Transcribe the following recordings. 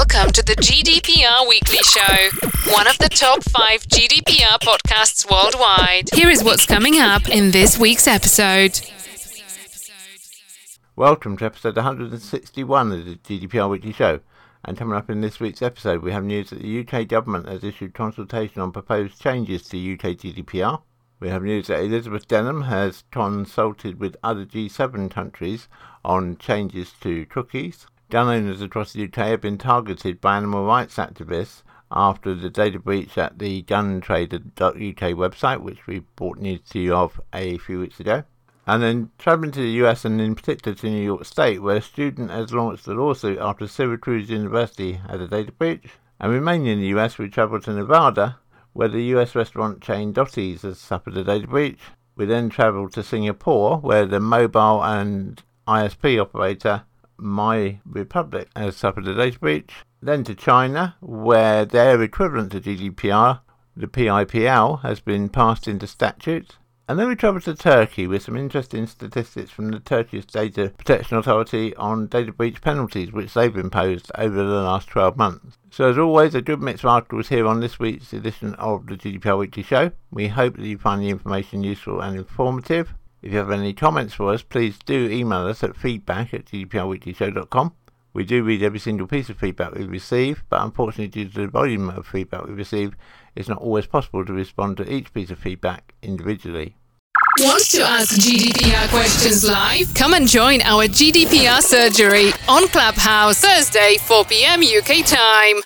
Welcome to the GDPR Weekly Show, one of the top five GDPR podcasts worldwide. Here is what's coming up in this week's episode. Welcome to episode 161 of the GDPR Weekly Show. And coming up in this week's episode, we have news that the UK government has issued consultation on proposed changes to UK GDPR. We have news that Elizabeth Denham has consulted with other G7 countries on changes to cookies. Gun owners across the UK have been targeted by animal rights activists after the data breach at the guntrader.uk website, which we brought news to you of a few weeks ago. And then travelling to the US and in particular to New York State, where a student has launched a lawsuit after Syracuse University had a data breach. And remaining in the US, we travel to Nevada, where the US restaurant chain Dotty's has suffered a data breach. We then travel to Singapore, where the mobile and ISP operator My Republic has suffered a data breach. Then to China, where their equivalent to GDPR, the PIPL, has been passed into statute. And then we travel to Turkey with some interesting statistics from the Turkish Data Protection Authority on data breach penalties which they've imposed over the last 12 months. So, as always, a good mix of articles here on this week's edition of the GDPR Weekly Show. We hope that you find the information useful and informative. If you have any comments for us, please do email us at feedback at gdprweeklyshow.com. We do read every single piece of feedback we receive, but unfortunately, due to the volume of feedback we receive, it's not always possible to respond to each piece of feedback individually. Want to ask GDPR questions live? Come and join our GDPR surgery on Clubhouse Thursday, 4 p.m. UK time.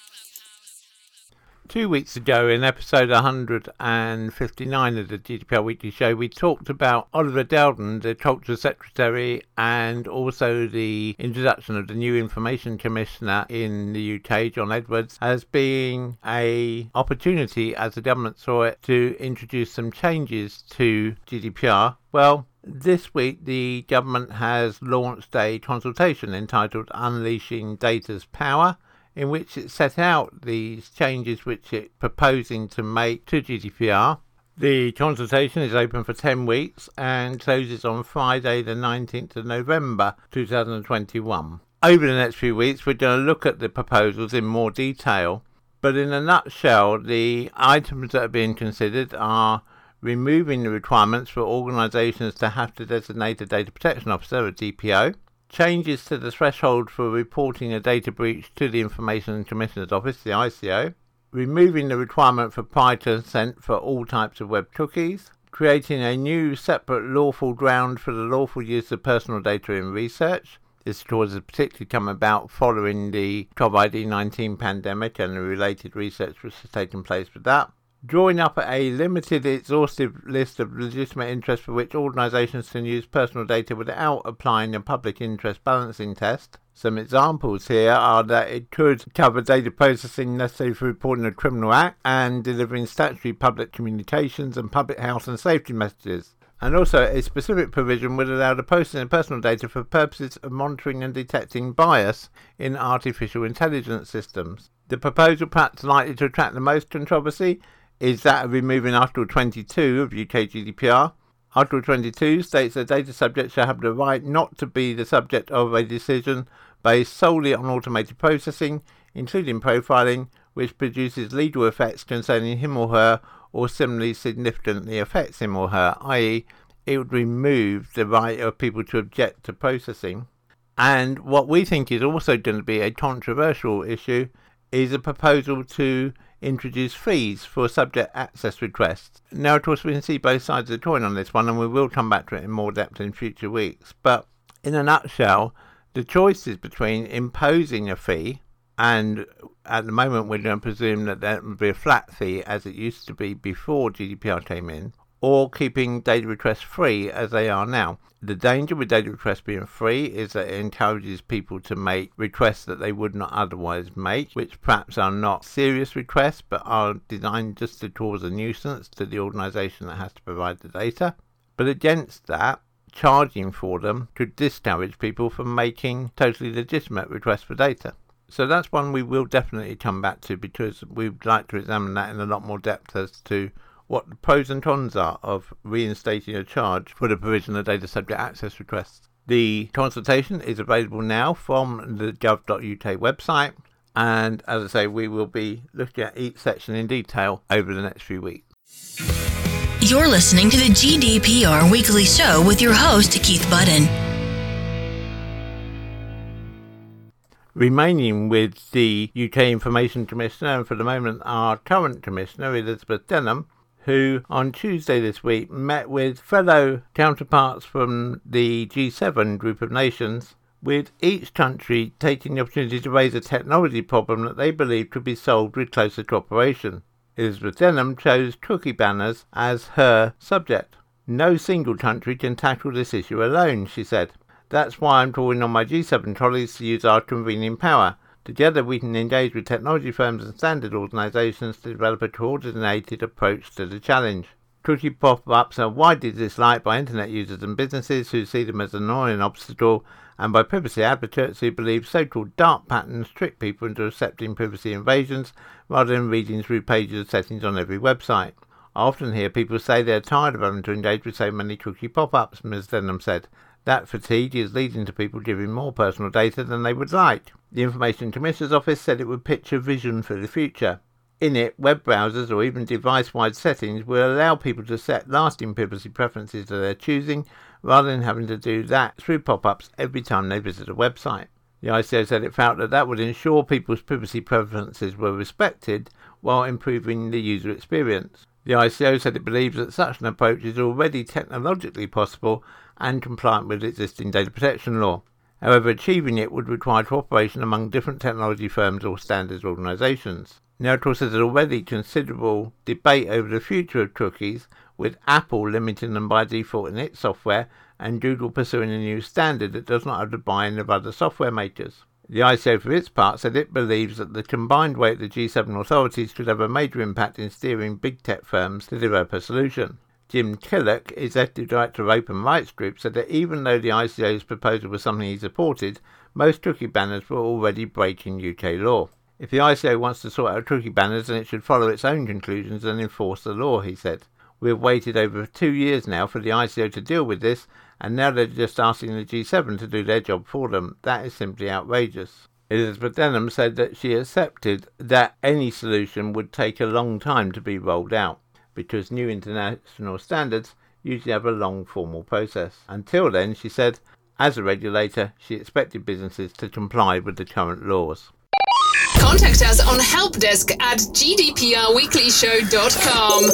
Two weeks ago, in episode 159 of the GDPR Weekly Show, we talked about Oliver Dowden, the Culture Secretary, and also the introduction of the new Information Commissioner in the UK, John Edwards, as being a opportunity, as the government saw it, to introduce some changes to GDPR. Well, this week, the government has launched a consultation entitled Unleashing Data's Power in which it set out these changes which it's proposing to make to GDPR. The consultation is open for 10 weeks and closes on Friday, the 19th of November 2021. Over the next few weeks, we're going to look at the proposals in more detail, but in a nutshell, the items that are being considered are removing the requirements for organisations to have to designate a data protection officer, a DPO, changes to the threshold for reporting a data breach to the Information Commissioner's Office, the ICO, removing the requirement for prior consent for all types of web cookies, creating a new separate lawful ground for the lawful use of personal data in research. This clause has particularly come about following the COVID 19 pandemic and the related research which has taken place with that drawing up a limited, exhaustive list of legitimate interests for which organisations can use personal data without applying a public interest balancing test. Some examples here are that it could cover data processing necessary for reporting a criminal act and delivering statutory public communications and public health and safety messages. And also, a specific provision would allow the posting of personal data for purposes of monitoring and detecting bias in artificial intelligence systems. The proposal perhaps likely to attract the most controversy is that of removing Article 22 of UK GDPR. Article 22 states that data subjects shall have the right not to be the subject of a decision based solely on automated processing, including profiling, which produces legal effects concerning him or her or similarly significantly affects him or her, i.e., it would remove the right of people to object to processing. And what we think is also going to be a controversial issue is a proposal to introduce fees for subject access requests. Now, of course, we can see both sides of the coin on this one, and we will come back to it in more depth in future weeks. But in a nutshell, the choice is between imposing a fee, and at the moment, we're going to presume that that would be a flat fee as it used to be before GDPR came in, or keeping data requests free as they are now. The danger with data requests being free is that it encourages people to make requests that they would not otherwise make, which perhaps are not serious requests but are designed just to cause a nuisance to the organisation that has to provide the data. But against that, charging for them could discourage people from making totally legitimate requests for data. So that's one we will definitely come back to because we'd like to examine that in a lot more depth as to what the pros and cons are of reinstating a charge for the provision of data subject access requests. The consultation is available now from the gov.uk website, And as I say, we will be looking at each section in detail over the next few weeks. You're listening to the GDPR Weekly Show with your host, Keith Budden. Remaining with the UK Information Commissioner, and for the moment our current Commissioner, Elizabeth Denham, who on Tuesday this week met with fellow counterparts from the G7 group of nations, with each country taking the opportunity to raise a technology problem that they believe could be solved with closer cooperation. Elizabeth Denham chose cookie banners as her subject. No single country can tackle this issue alone, she said. That's why I'm calling on my G7 colleagues to use our convening power. Together we can engage with technology firms and standard organisations to develop a coordinated approach to the challenge. Cookie pop-ups are widely disliked by internet users and businesses who see them as an annoying obstacle and by privacy advocates who believe so-called dark patterns trick people into accepting privacy invasions rather than reading through pages of settings on every website. I often hear people say they're tired of having to engage with so many cookie pop-ups, Ms Denham said. That fatigue is leading to people giving more personal data than they would like. The Information Commissioner's Office said it would pitch a vision for the future. In it, web browsers or even device wide settings will allow people to set lasting privacy preferences of their choosing rather than having to do that through pop ups every time they visit a website. The ICO said it felt that that would ensure people's privacy preferences were respected while improving the user experience. The ICO said it believes that such an approach is already technologically possible and compliant with existing data protection law. However, achieving it would require cooperation among different technology firms or standards organisations. Now, of course, there's already considerable debate over the future of cookies, with Apple limiting them by default in its software and Google pursuing a new standard that does not have the buy-in of other software makers. The ICO, for its part, said it believes that the combined weight of the G7 authorities could have a major impact in steering big tech firms to develop a solution. Jim Killock, executive director of Open Rights Group, said that even though the ICO's proposal was something he supported, most cookie banners were already breaking UK law. If the ICO wants to sort out cookie banners, then it should follow its own conclusions and enforce the law, he said. We have waited over two years now for the ICO to deal with this, and now they're just asking the G7 to do their job for them. That is simply outrageous. Elizabeth Denham said that she accepted that any solution would take a long time to be rolled out because new international standards usually have a long formal process. Until then, she said, as a regulator, she expected businesses to comply with the current laws. Contact us on helpdesk at gdprweeklyshow.com.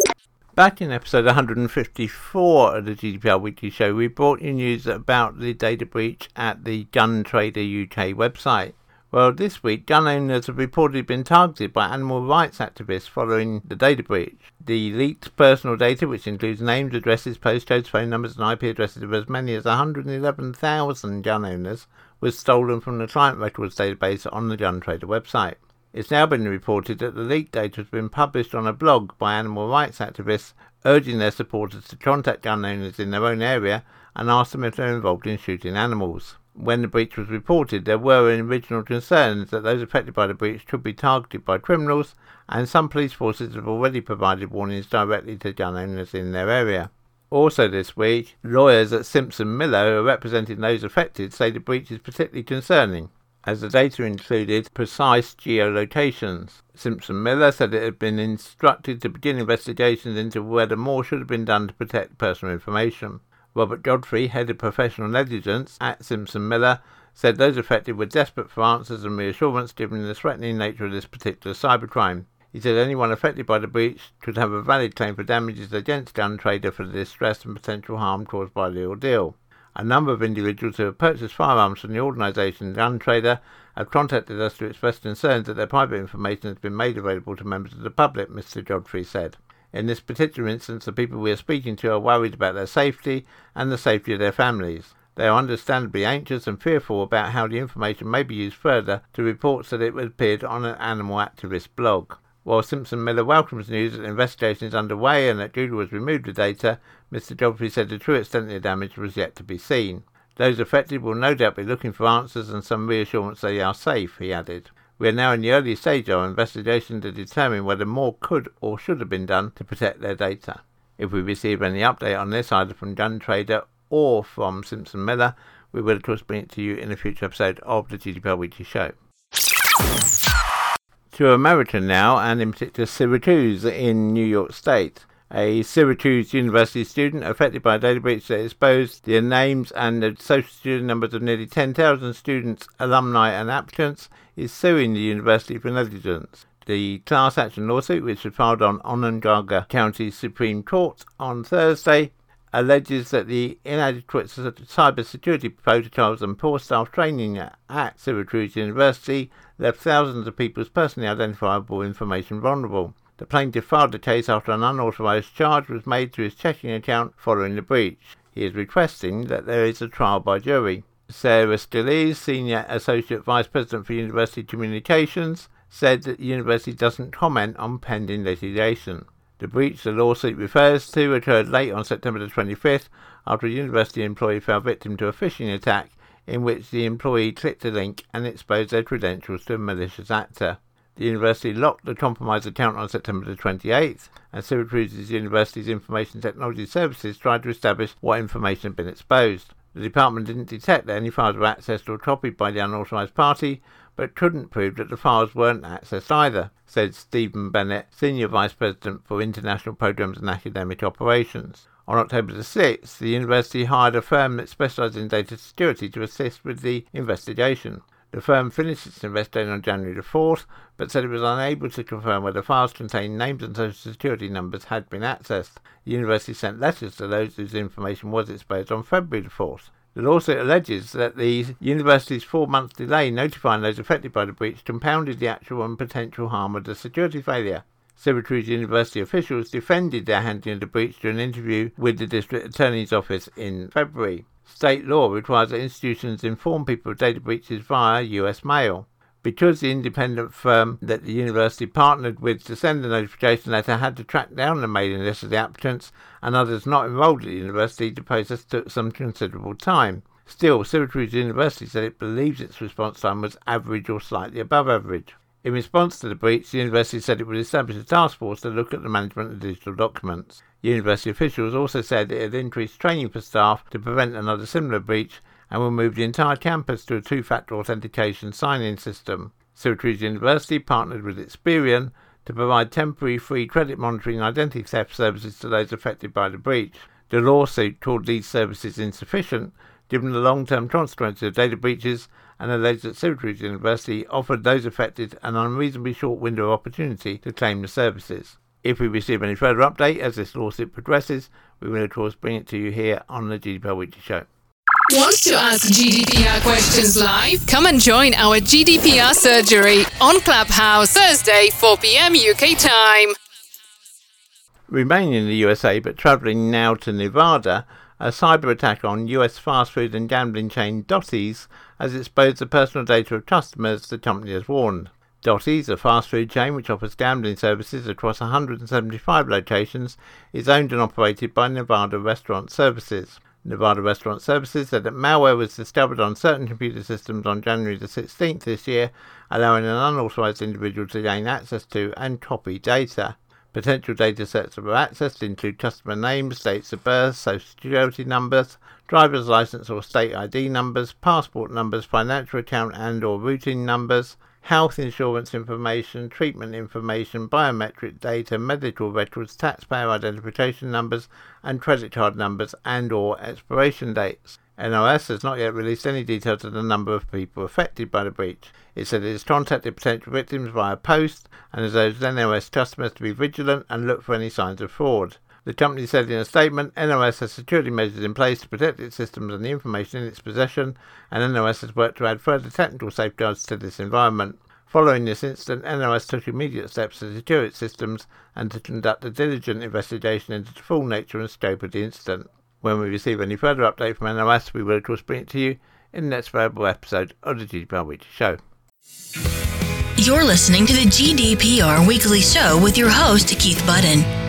Back in episode 154 of the GDPR Weekly Show, we brought you news about the data breach at the Gun Trader UK website. Well, this week, gun owners have reportedly been targeted by animal rights activists following the data breach. The leaked personal data, which includes names, addresses, postcodes, phone numbers, and IP addresses of as many as 111,000 gun owners, was stolen from the client records database on the Gun Trader website. It's now been reported that the leaked data has been published on a blog by animal rights activists urging their supporters to contact gun owners in their own area and ask them if they're involved in shooting animals. When the breach was reported, there were original concerns that those affected by the breach could be targeted by criminals, and some police forces have already provided warnings directly to gun owners in their area. Also this week, lawyers at Simpson Millar, who are representing those affected, say the breach is particularly concerning as the data included precise geolocations. Simpson Millar said it had been instructed to begin investigations into whether more should have been done to protect personal information. Robert Godfrey, head of professional negligence at Simpson Millar, said those affected were desperate for answers and reassurance given the threatening nature of this particular cybercrime. He said anyone affected by the breach could have a valid claim for damages against Gun Trader for the distress and potential harm caused by the ordeal. A number of individuals who have purchased firearms from the organisation Gun Trader have contacted us to express concerns that their private information has been made available to members of the public, Mr. Godfrey said. In this particular instance, the people we are speaking to are worried about their safety and the safety of their families. They are understandably anxious and fearful about how the information may be used further to reports that it appeared on an animal activist blog. While Simpson Millar welcomes news that the investigation is underway and that Google has removed the data, Mr. Godfrey said the true extent of the damage was yet to be seen. Those affected will no doubt be looking for answers and some reassurance they are safe, he added. We are now in the early stage of our investigation to determine whether more could or should have been done to protect their data. If we receive any update on this either from Gun Trader or from Simpson Millar, we will of course bring it to you in a future episode of the GDPR Weekly Show. To America now, and in particular Syracuse in New York State. A Syracuse University student affected by a data breach that exposed the names and the social student numbers of nearly 10,000 students, alumni, and applicants is suing the university for negligence. The class action lawsuit, which was filed on Onondaga County Supreme Court on Thursday, alleges that the inadequate cybersecurity protocols and poor staff training at Syracuse University left thousands of people's personally identifiable information vulnerable. The plaintiff filed the case after an unauthorized charge was made to his checking account following the breach. He is requesting that there is a trial by jury. Sarah Scalese, Senior Associate Vice President for University Communications, said that the university doesn't comment on pending litigation. The breach the lawsuit refers to occurred late on September the 25th after a university employee fell victim to a phishing attack in which the employee clicked a link and exposed their credentials to a malicious actor. The university locked the compromised account on September the 28th, and Syracuse University's Information Technology Services tried to establish what information had been exposed. The department didn't detect that any files were accessed or copied by the unauthorized party, but couldn't prove that the files weren't accessed either, said Stephen Bennett, Senior Vice President for International Programs and Academic Operations. On October the 6th, the university hired a firm that specialized in data security to assist with the investigation. The firm finished its investigation on January the 4th, but said it was unable to confirm whether files containing names and social security numbers had been accessed. The university sent letters to those whose information was exposed on February the 4th. The lawsuit alleges that the university's four month delay notifying those affected by the breach compounded the actual and potential harm of the security failure. Syracuse University officials defended their handling of the breach during an interview with the district attorney's office in February. State law requires that institutions inform people of data breaches via US mail. Because the independent firm that the university partnered with to send the notification letter had to track down the mailing list of the applicants and others not enrolled at the university, the process took some considerable time. Still, Syracuse University said it believes its response time was average or slightly above average. In response to the breach, the university said it would establish a task force to look at the management of digital documents. University officials also said it had increased training for staff to prevent another similar breach and will move the entire campus to a two factor authentication sign in system. Syracuse University partnered with Experian to provide temporary free credit monitoring and identity theft services to those affected by the breach. The lawsuit called these services insufficient given the long term consequences of data breaches and alleged that Syracuse University offered those affected an unreasonably short window of opportunity to claim the services. If we receive any further update as this lawsuit progresses, we will of course bring it to you here on the GDPR Weekly Show. Want to ask GDPR questions live? Come and join our GDPR surgery on Clubhouse Thursday, 4 p.m. UK time. Remaining in the USA but travelling now to Nevada, a cyber attack on US fast food and gambling chain Dotty's has exposed the personal data of customers, the company has warned. Dotty's, a fast food chain which offers gambling services across 175 locations, is owned and operated by Nevada Restaurant Services. Nevada Restaurant Services said that malware was discovered on certain computer systems on January the 16th this year, allowing an unauthorized individual to gain access to and copy data. Potential data sets that were accessed include customer names, dates of birth, social security numbers, driver's license or state ID numbers, passport numbers, financial account and or routing numbers, health insurance information, treatment information, biometric data, medical records, taxpayer identification numbers, and credit card numbers and or expiration dates. NRS has not yet released any details of the number of people affected by the breach. It said it has contacted potential victims via post and has urged NRS customers to be vigilant and look for any signs of fraud. The company said in a statement NRS has security measures in place to protect its systems and the information in its possession, and NRS has worked to add further technical safeguards to this environment. Following this incident, NRS took immediate steps to secure its systems and to conduct a diligent investigation into the full nature and scope of the incident. When we receive any further update from NRS, we will of course bring it to you in the next available episode of the GDPR Weekly Show. You're listening to the GDPR Weekly Show with your host, Keith Budden.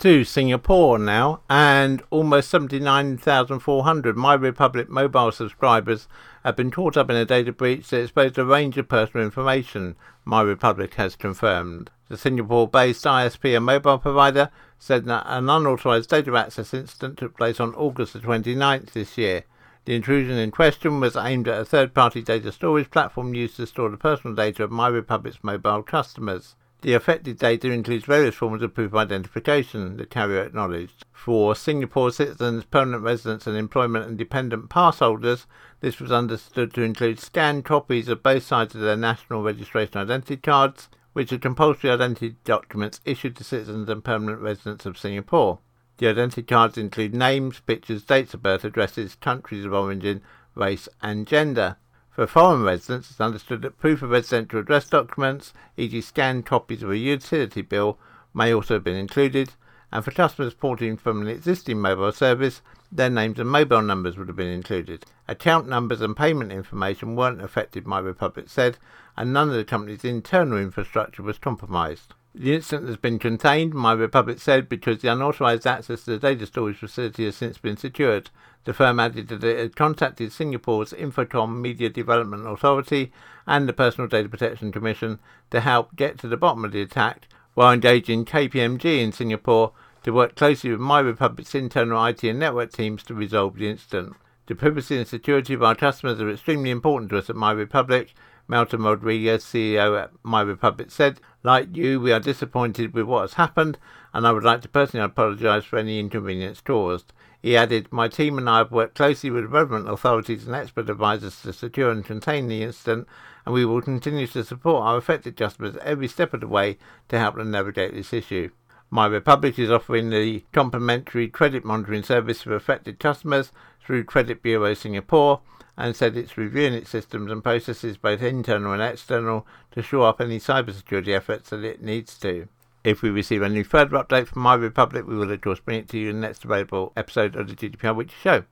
To Singapore now, and almost 79,400 MyRepublic mobile subscribers have been caught up in a data breach that exposed a range of personal information, MyRepublic has confirmed. The Singapore based ISP and mobile provider said that an unauthorized data access incident took place on August the 29th this year. The The intrusion in question was aimed at a third party data storage platform used to store the personal data of MyRepublic's mobile customers. The affected data includes various forms of proof of identification, the carrier acknowledged. For Singapore citizens, permanent residents, and employment and dependent pass holders, this was understood to include scanned copies of both sides of their national registration identity cards, which are compulsory identity documents issued to citizens and permanent residents of Singapore. The identity cards include names, pictures, dates of birth, addresses, countries of origin, race, and gender. For foreign residents, it's understood that proof of residential address documents, e.g., scanned copies of a utility bill, may also have been included, and for customers porting from an existing mobile service, their names and mobile numbers would have been included. Account numbers and payment information weren't affected, MyRepublic said, and none of the company's internal infrastructure was compromised. The incident has been contained, MyRepublic said, because the unauthorized access to the data storage facility has since been secured. The firm added that it had contacted Singapore's Infocomm Media Development Authority and the Personal Data Protection Commission to help get to the bottom of the attack, while engaging KPMG in Singapore to work closely with MyRepublic's internal IT and network teams to resolve the incident. The privacy and security of our customers are extremely important to us at MyRepublic, Malcolm Rodrigues, CEO at MyRepublic, said, Like you, we are disappointed with what has happened, and I would like to personally apologise for any inconvenience caused. He added, My team and I have worked closely with relevant authorities and expert advisors to secure and contain the incident, and we will continue to support our affected customers every step of the way to help them navigate this issue. My Republic is offering the complimentary credit monitoring service for affected customers through Credit Bureau Singapore and said it's reviewing its systems and processes, both internal and external, to shore up any cybersecurity efforts that it needs to. If we receive any further update from MyRepublic, we will of course bring it to you in the next available episode of the GDPR Weekly Show.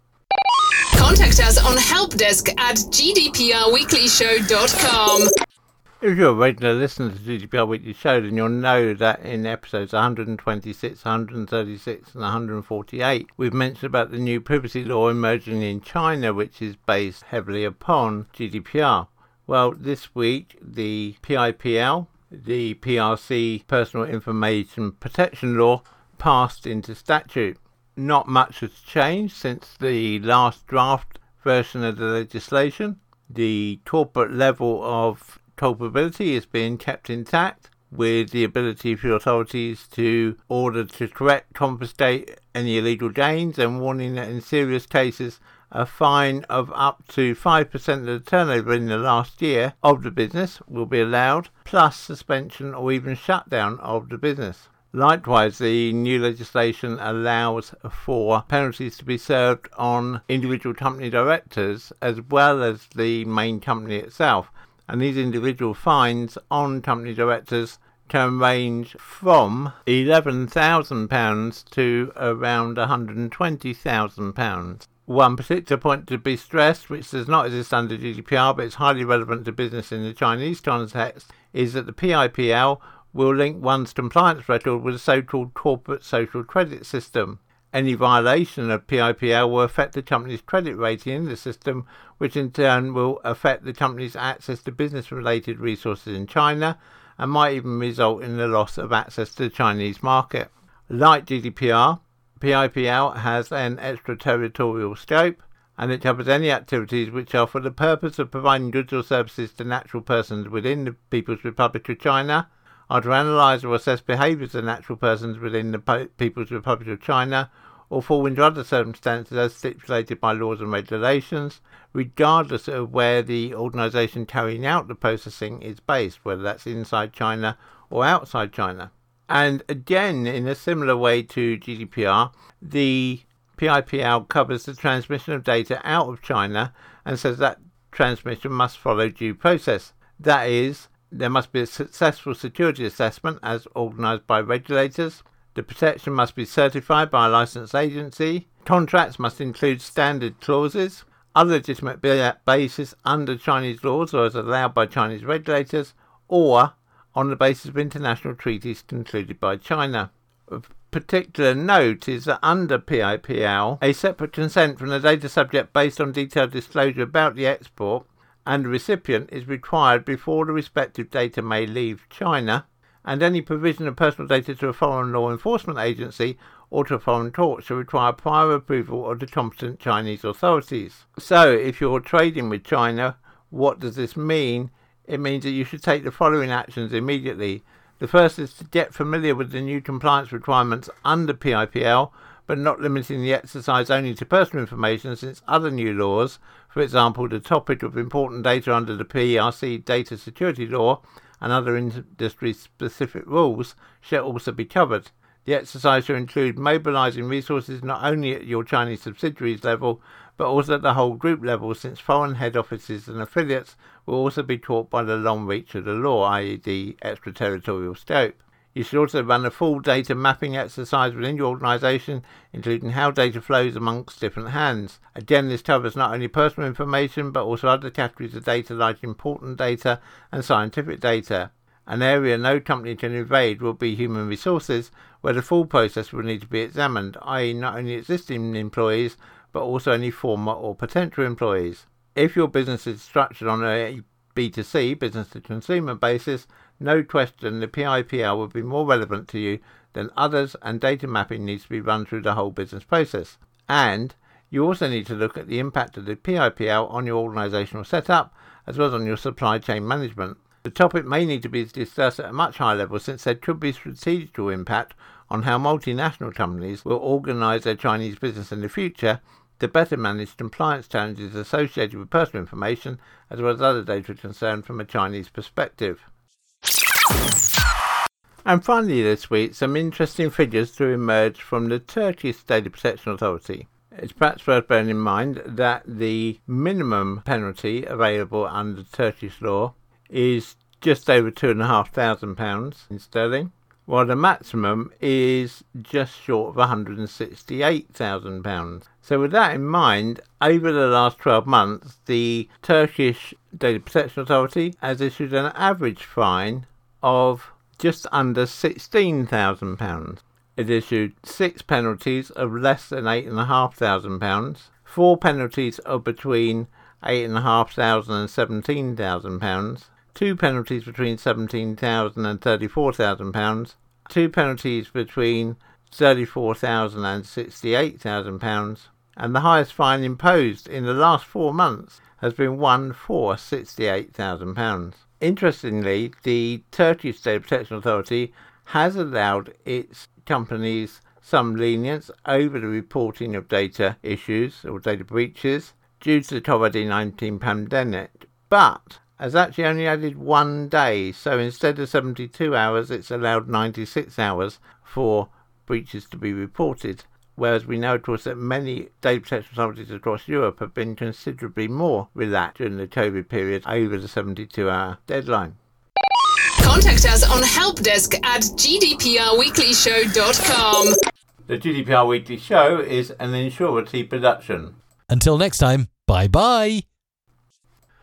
Contact us on helpdesk at gdprweeklyshow.com. If you're a regular listener to GDPR Weekly Show, then you'll know that in episodes 126, 136, and 148, we've mentioned about the new privacy law emerging in China, which is based heavily upon GDPR. Well, this week, the PIPL, the PRC Personal Information Protection Law, passed into statute. Not much has changed since the last draft version of the legislation. The corporate level of culpability is being kept intact with the ability for authorities to order to correct, confiscate any illegal gains and warning that in serious cases a fine of up to 5% of the turnover in the last year of the business will be allowed, plus suspension or even shutdown of the business. Likewise, the new legislation allows for penalties to be served on individual company directors as well as the main company itself and these individual fines on company directors can range from £11,000 to around £120,000. One particular point to be stressed, which does not exist under GDPR but is highly relevant to business in the Chinese context, is that the PIPL will link one's compliance record with a so called corporate social credit system. Any violation of PIPL will affect the company's credit rating in the system, which in turn will affect the company's access to business related resources in China and might even result in the loss of access to the Chinese market. Like GDPR, PIPL has an extraterritorial scope and it covers any activities which are for the purpose of providing goods or services to natural persons within the People's Republic of China are to analyse or assess behaviours of natural persons within the People's Republic of China or fall into other circumstances as stipulated by laws and regulations, regardless of where the organisation carrying out the processing is based, whether that's inside China or outside China. And again, in a similar way to GDPR, the PIPL covers the transmission of data out of China and says that transmission must follow due process. That is, there must be a successful security assessment as organised by regulators. The protection must be certified by a licensed agency. Contracts must include standard clauses. Other legitimate basis under Chinese laws or as allowed by Chinese regulators, or on the basis of international treaties concluded by China. Of particular note is that under PIPL, a separate consent from the data subject based on detailed disclosure about the export and the recipient is required before the respective data may leave China, and any provision of personal data to a foreign law enforcement agency or to a foreign talks shall require prior approval of the competent Chinese authorities. So, if you're trading with China, what does this mean? It means that you should take the following actions immediately. The first is to get familiar with the new compliance requirements under PIPL, but not limiting the exercise only to personal information, since other new laws, for example, the topic of important data under the PRC data security law and other industry specific rules, shall also be covered. The exercise shall include mobilising resources not only at your Chinese subsidiaries level, but also at the whole group level, since foreign head offices and affiliates will also be taught by the long reach of the law, i.e., the extraterritorial scope. You should also run a full data mapping exercise within your organisation, including how data flows amongst different hands. Again, this covers not only personal information but also other categories of data like important data and scientific data. An area no company can invade will be human resources, where the full process will need to be examined, i.e., not only existing employees, but also any former or potential employees. If your business is structured on a B2C, business to consumer basis, no question the PIPL will be more relevant to you than others, and data mapping needs to be run through the whole business process. And you also need to look at the impact of the PIPL on your organisational setup as well as on your supply chain management. The topic may need to be discussed at a much higher level since there could be strategic impact on how multinational companies will organise their Chinese business in the future to better manage compliance challenges associated with personal information as well as other data concerned from a Chinese perspective. And finally this week, some interesting figures to emerge from the Turkish Data Protection Authority. It's perhaps worth bearing in mind that the minimum penalty available under Turkish law is just over two and a half thousand pounds in sterling, while the maximum is just short of 168,000 pounds. So, with that in mind, over the last 12 months, the Turkish Data Protection Authority has issued an average fine of just under 16,000 pounds. It issued six penalties of less than eight and a half thousand pounds, four penalties of between eight and a half thousand and seventeen thousand pounds, two penalties between £17,000 and £34,000, two penalties between £34,000 and £68,000, and the highest fine imposed in the last four months has been one for £68,000. Interestingly, the Turkish Data Protection Authority has allowed its companies some lenience over the reporting of data issues or data breaches due to the COVID 19 pandemic, but has actually only added one day. So instead of 72 hours, it's allowed 96 hours for breaches to be reported. Whereas we know, of course, that many data protection authorities across Europe have been considerably more relaxed during the COVID period over the 72 hour deadline. Contact us on helpdesk at gdprweeklyshow.com. The GDPR Weekly Show is an Insurity production. Until next time, bye bye.